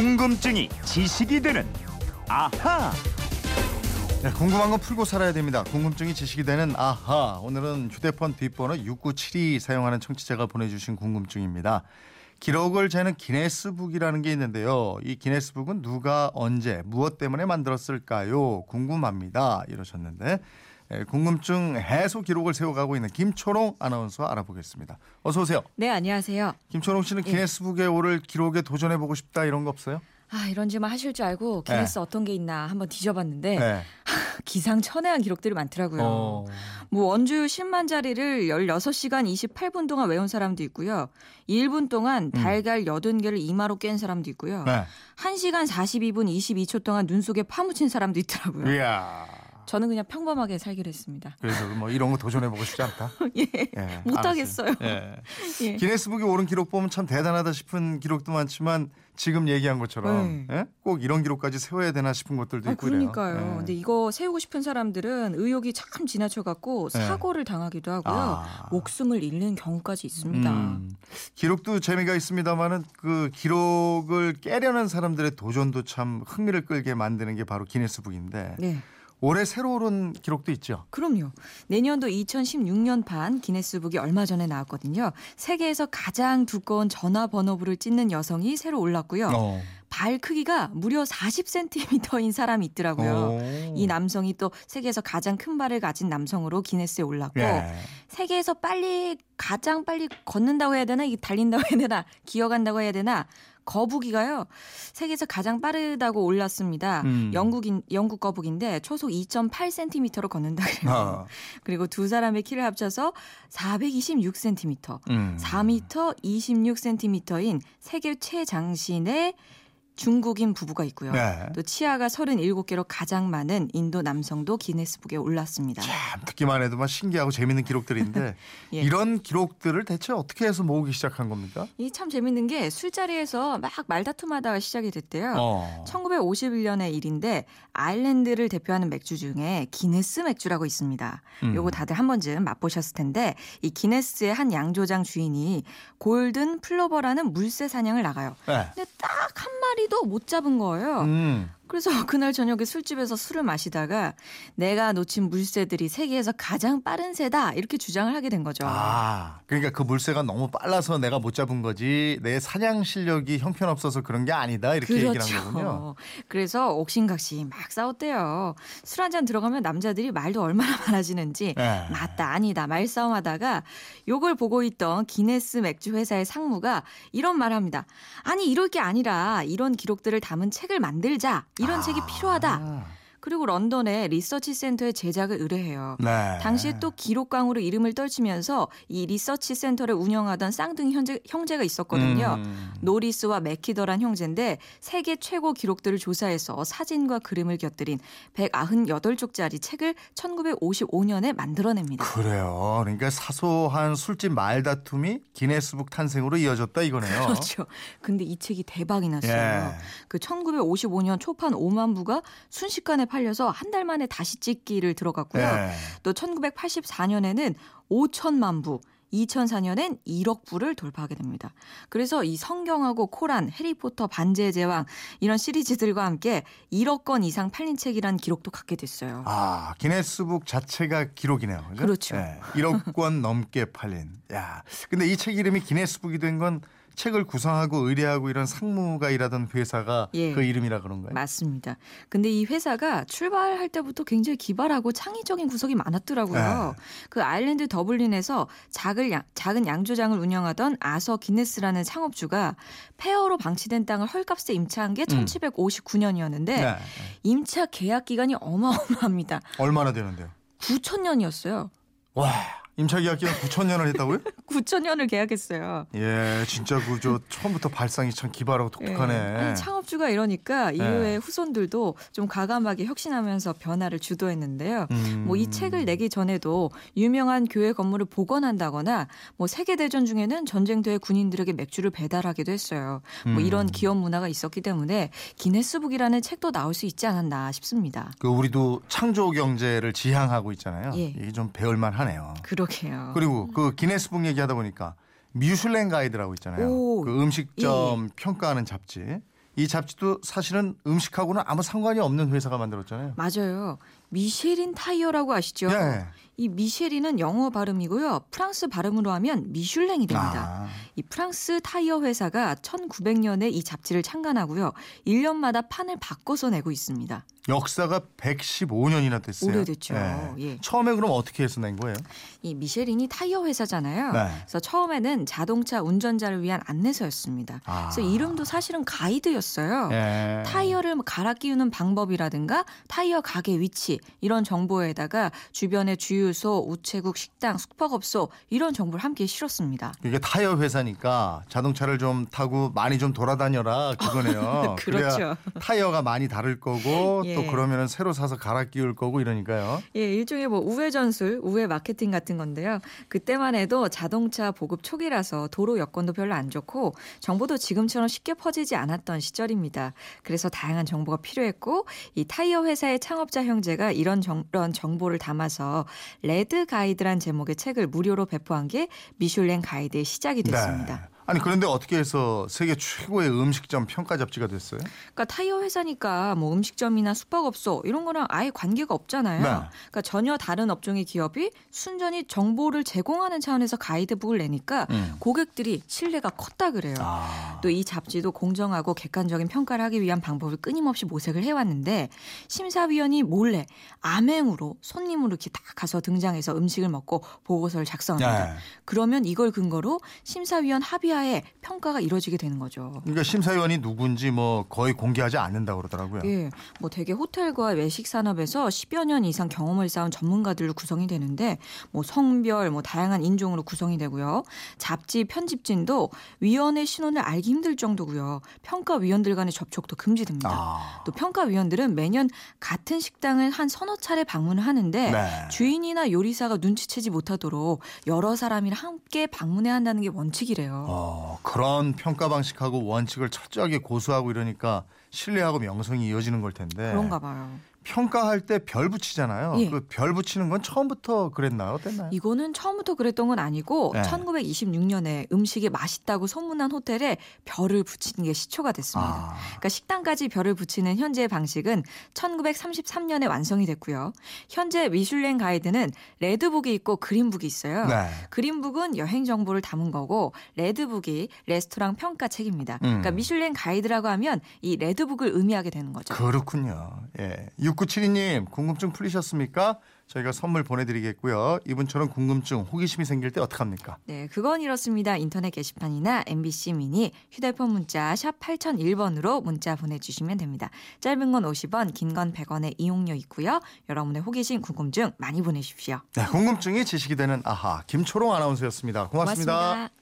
궁금증이 지식이 되는 아하. 네, 궁금한 건 풀고 살아야 됩니다. 궁금증이 지식이 되는 아하. 오늘은 휴대폰 뒷번호 6972 사용하는 청취자가 보내주신 궁금증입니다. 기록을 재는 기네스북이라는 게 있는데요. 이 기네스북은 누가 언제 무엇 때문에 만들었을까요? 궁금합니다. 이러셨는데 예, 궁금증 해소 기록을 세워가고 있는 김초롱 아나운서 알아보겠습니다. 어서 오세요. 네, 안녕하세요. 김초롱 씨는 기네스북에 오를 기록에 도전해 보고 싶다 이런 거 없어요? 아, 이런 짓만 하실 줄 알고 기네스 어떤 게 있나 한번 뒤져봤는데 네. 기상천외한 기록들이 많더라고요. 어. 뭐 원주 10만 자리를 16시간 28분 동안 외운 사람도 있고요. 1분 동안 달걀 80개를 이마로 깬 사람도 있고요. 네. 1시간 42분 22초 동안 눈 속에 파묻힌 사람도 있더라고요. 이야. 저는 그냥 평범하게 살기로 했습니다. 그래서 뭐 이런 거 도전해 보고 싶지 않다. 예. 예, 못 알았어요. 하겠어요. 예. 예. 기네스북에 오른 기록 보면 참 대단하다 싶은 기록도 많지만 지금 얘기한 것처럼 네. 예? 꼭 이런 기록까지 세워야 되나 싶은 것들도 아, 있고 그러니까요. 그래요. 예. 근데 이거 세우고 싶은 사람들은 의욕이 참 지나쳐 갖고 네. 사고를 당하기도 하고요. 아. 목숨을 잃는 경우까지 있습니다. 음, 기록도 재미가 있습니다만은 그 기록을 깨려는 사람들의 도전도 참 흥미를 끌게 만드는 게 바로 기네스북인데 네. 올해 새로 오른 기록도 있죠. 그럼요. 내년도 2016년 판 기네스북이 얼마 전에 나왔거든요. 세계에서 가장 두꺼운 전화번호부를 찢는 여성이 새로 올랐고요. 어. 발 크기가 무려 40cm인 사람이 있더라고요. 오. 이 남성이 또 세계에서 가장 큰 발을 가진 남성으로 기네스에 올랐고 예. 세계에서 빨리 가장 빨리 걷는다고 해야 되나 이게 달린다고 해야 되나 기어간다고 해야 되나 거북이가요 세계에서 가장 빠르다고 올랐습니다. 음. 영국인 영국 거북인데 초속 2.8cm로 걷는다 그래요. 아, 그리고 두 사람의 키를 합쳐서 426cm, 음. 4m 26cm인 세계 최장신의 중국인 부부가 있고요. 네. 또 치아가 37개로 가장 많은 인도 남성도 기네스북에 올랐습니다. 참 듣기만 해도 막 신기하고 재밌는 기록들인데 예. 이런 기록들을 대체 어떻게 해서 모으기 시작한 겁니까? 이 참 재밌는 게 술자리에서 막 말다툼하다가 시작이 됐대요. 어. 1951년의 일인데 아일랜드를 대표하는 맥주 중에 기네스 맥주라고 있습니다. 음. 요거 다들 한 번쯤 맛보셨을 텐데 이 기네스의 한 양조장 주인이 골든 플로버라는 물새 사냥을 나가요. 네. 근데 딱 한 마리 도 못 잡은 거예요. 음. 그래서 그날 저녁에 술집에서 술을 마시다가 내가 놓친 물새들이 세계에서 가장 빠른 새다 이렇게 주장을 하게 된 거죠. 아, 그러니까 그 물새가 너무 빨라서 내가 못 잡은 거지 내 사냥 실력이 형편없어서 그런 게 아니다 이렇게 얘기를 한 거군요. 그렇죠. 그래서 옥신각신 막 싸웠대요. 술 한 잔 들어가면 남자들이 말도 얼마나 많아지는지 네. 맞다 아니다 말싸움하다가 요걸 보고 있던 기네스 맥주 회사의 상무가 이런 말합니다. 아니 이럴 게 아니라 이런 기록들을 담은 책을 만들자. 이런 책이 필요하다. 아, 그리고 런던의 리서치 센터에 제작을 의뢰해요. 네. 당시에 또 기록광으로 이름을 떨치면서 이 리서치 센터를 운영하던 쌍둥이 형제, 형제 가 있었거든요. 음. 노리스와 맥휘터란 형제인데 세계 최고 기록들을 조사해서 사진과 그림을 곁들인 198쪽짜리 책을 1955년에 만들어냅니다. 그래요. 그러니까 사소한 술집 말다툼이 기네스북 탄생으로 이어졌다 이거네요. 그렇죠. 근데 이 책이 대박이 났어요. 예. 그 1955년 초판 5만 부가 순식간에 팔려서 한 달 만에 다시 찍기를 들어갔고요. 예. 또 1984년에는 5천만 부, 2004년엔 1억 부를 돌파하게 됩니다. 그래서 이 성경하고 코란, 해리포터, 반지의 제왕 이런 시리즈들과 함께 1억 건 이상 팔린 책이란 기록도 갖게 됐어요. 아, 기네스북 자체가 기록이네요. 그죠? 그렇죠. 예. 1억 권 넘게 팔린. 야. 근데 이 책 이름이 기네스북이 된건 책을 구성하고 의뢰하고 이런 상무가 일하던 회사가 예. 그 이름이라 그런 거예요. 맞습니다. 근데 이 회사가 출발할 때부터 굉장히 기발하고 창의적인 구석이 많았더라고요. 네. 그 아일랜드 더블린에서 작은, 양, 작은 양조장을 운영하던 아서 기네스라는 창업주가 폐허로 방치된 땅을 헐값에 임차한 게 1759년이었는데 네. 임차 계약 기간이 어마어마합니다. 얼마나 되는데요? 9천 년이었어요. 와, 임차 계약 기간 9천 년을 했다고요? 9천년을 계약했어요. 예, 진짜 그저 처음부터 발상이 참 기발하고 독특하네. 예. 아니, 창업주가 이러니까 이후에 예. 후손들도 좀 과감하게 혁신하면서 변화를 주도했는데요. 음. 뭐이 책을 내기 전에도 유명한 교회 건물을 복원한다거나 뭐 세계 대전 중에는 전쟁터의 군인들에게 맥주를 배달하기도 했어요. 뭐 음. 이런 기업 문화가 있었기 때문에 기네스북이라는 책도 나올 수 있지 않았나 싶습니다. 그 우리도 창조 경제를 지향하고 있잖아요. 예. 이게 좀 배울 만 하네요. 그 러게요. 그리고 그 기네스북 얘기하다 보니까 미슐랭 가이드라고 있잖아요. 오, 예. 그 음식점 평가하는 잡지. 이 잡지도 사실은 음식하고는 아무 상관이 없는 회사가 만들었잖아요. 맞아요. 미쉐린 타이어라고 아시죠? 예. 이 미쉐린은 영어 발음이고요. 프랑스 발음으로 하면 미슐랭이 됩니다. 아, 이 프랑스 타이어 회사가 1900년에 이 잡지를 창간하고요. 1년마다 판을 바꿔서 내고 있습니다. 역사가 115년이나 됐어요. 오래됐죠. 예. 처음에 그럼 어떻게 해서 낸 거예요? 이 미쉐린이 타이어 회사잖아요. 네. 그래서 처음에는 자동차 운전자를 위한 안내서였습니다. 아. 그래서 이름도 사실은 가이드였어요. 예. 타이어를 뭐 갈아 끼우는 방법이라든가 타이어 가게 위치 이런 정보에다가 주변의 주유소, 우체국, 식당, 숙박업소 이런 정보를 함께 실었습니다. 이게 타이어 회사니까 자동차를 좀 타고 많이 좀 돌아다녀라 그거네요. 그렇죠. 타이어가 많이 다를 거고 예. 또 그러면은 새로 사서 갈아 끼울 거고 이러니까요. 예, 일종의 뭐 우회 전술, 우회 마케팅 같은 건데요. 그때만 해도 자동차 보급 초기라서 도로 여건도 별로 안 좋고 정보도 지금처럼 쉽게 퍼지지 않았던 시절입니다. 그래서 다양한 정보가 필요했고 이 타이어 회사의 창업자 형제가 이런 정, 이런 정보를 담아서 레드 가이드란 제목의 책을 무료로 배포한 게 미슐랭 가이드의 시작이 됐습니다. 네. 아니 그런데 어떻게 해서 세계 최고의 음식점 평가 잡지가 됐어요? 그러니까 타이어 회사니까 뭐 음식점이나 숙박업소 이런 거랑 아예 관계가 없잖아요. 네. 그러니까 전혀 다른 업종의 기업이 순전히 정보를 제공하는 차원에서 가이드북을 내니까 음. 고객들이 신뢰가 컸다 그래요. 아. 또이 잡지도 공정하고 객관적인 평가를 하기 위한 방법을 끊임없이 모색을 해왔는데 심사위원이 몰래 암행으로 손님으로 이렇게 딱 가서 등장해서 음식을 먹고 보고서를 작성합니다. 네. 그러면 이걸 근거로 심사위원 합의하 에 평가가 이루어지게 되는 거죠. 그러니까 심사위원이 누군지 뭐 거의 공개하지 않는다 그러더라고요. 예, 뭐 대개 호텔과 외식 산업에서 10여 년 이상 경험을 쌓은 전문가들로 구성이 되는데 뭐 성별, 뭐 다양한 인종으로 구성이 되고요. 잡지 편집진도 위원의 신원을 알기 힘들 정도고요. 평가 위원들 간의 접촉도 금지됩니다. 아. 또 평가 위원들은 매년 같은 식당을 한 서너 차례 방문을 하는데 네. 주인이나 요리사가 눈치채지 못하도록 여러 사람이랑 함께 방문해야 한다는 게 원칙이래요. 어, 그런 평가 방식하고 원칙을 철저하게 고수하고 이러니까 신뢰하고 명성이 이어지는 걸 텐데. 그런가 봐요. 평가할 때 별 붙이잖아요. 예. 그별 붙이는 건 처음부터 그랬나요? 어땠나요? 이거는 처음부터 그랬던 건 아니고 네. 1926년에 음식이 맛있다고 소문난 호텔에 별을 붙이는 게 시초가 됐습니다. 아. 그러니까 식당까지 별을 붙이는 현재의 방식은 1933년에 완성이 됐고요. 현재 미슐랭 가이드는 레드북이 있고 그린북이 있어요. 네. 그린북은 여행 정보를 담은 거고 레드북이 레스토랑 평가 책입니다. 음. 그러니까 미슐랭 가이드라고 하면 이 레드북을 의미하게 되는 거죠. 그렇군요. 예. 6972님, 궁금증 풀리셨습니까? 저희가 선물 보내드리겠고요. 이분처럼 궁금증, 호기심이 생길 때 어떡합니까? 네, 그건 이렇습니다. 인터넷 게시판이나 MBC 미니 휴대폰 문자 샵 8001번으로 문자 보내주시면 됩니다. 짧은 건 50원, 긴 건 100원의 이용료 있고요. 여러분의 호기심, 궁금증 많이 보내십시오. 네, 궁금증이 지식이 되는 아하, 김초롱 아나운서였습니다 고맙습니다. 고맙습니다.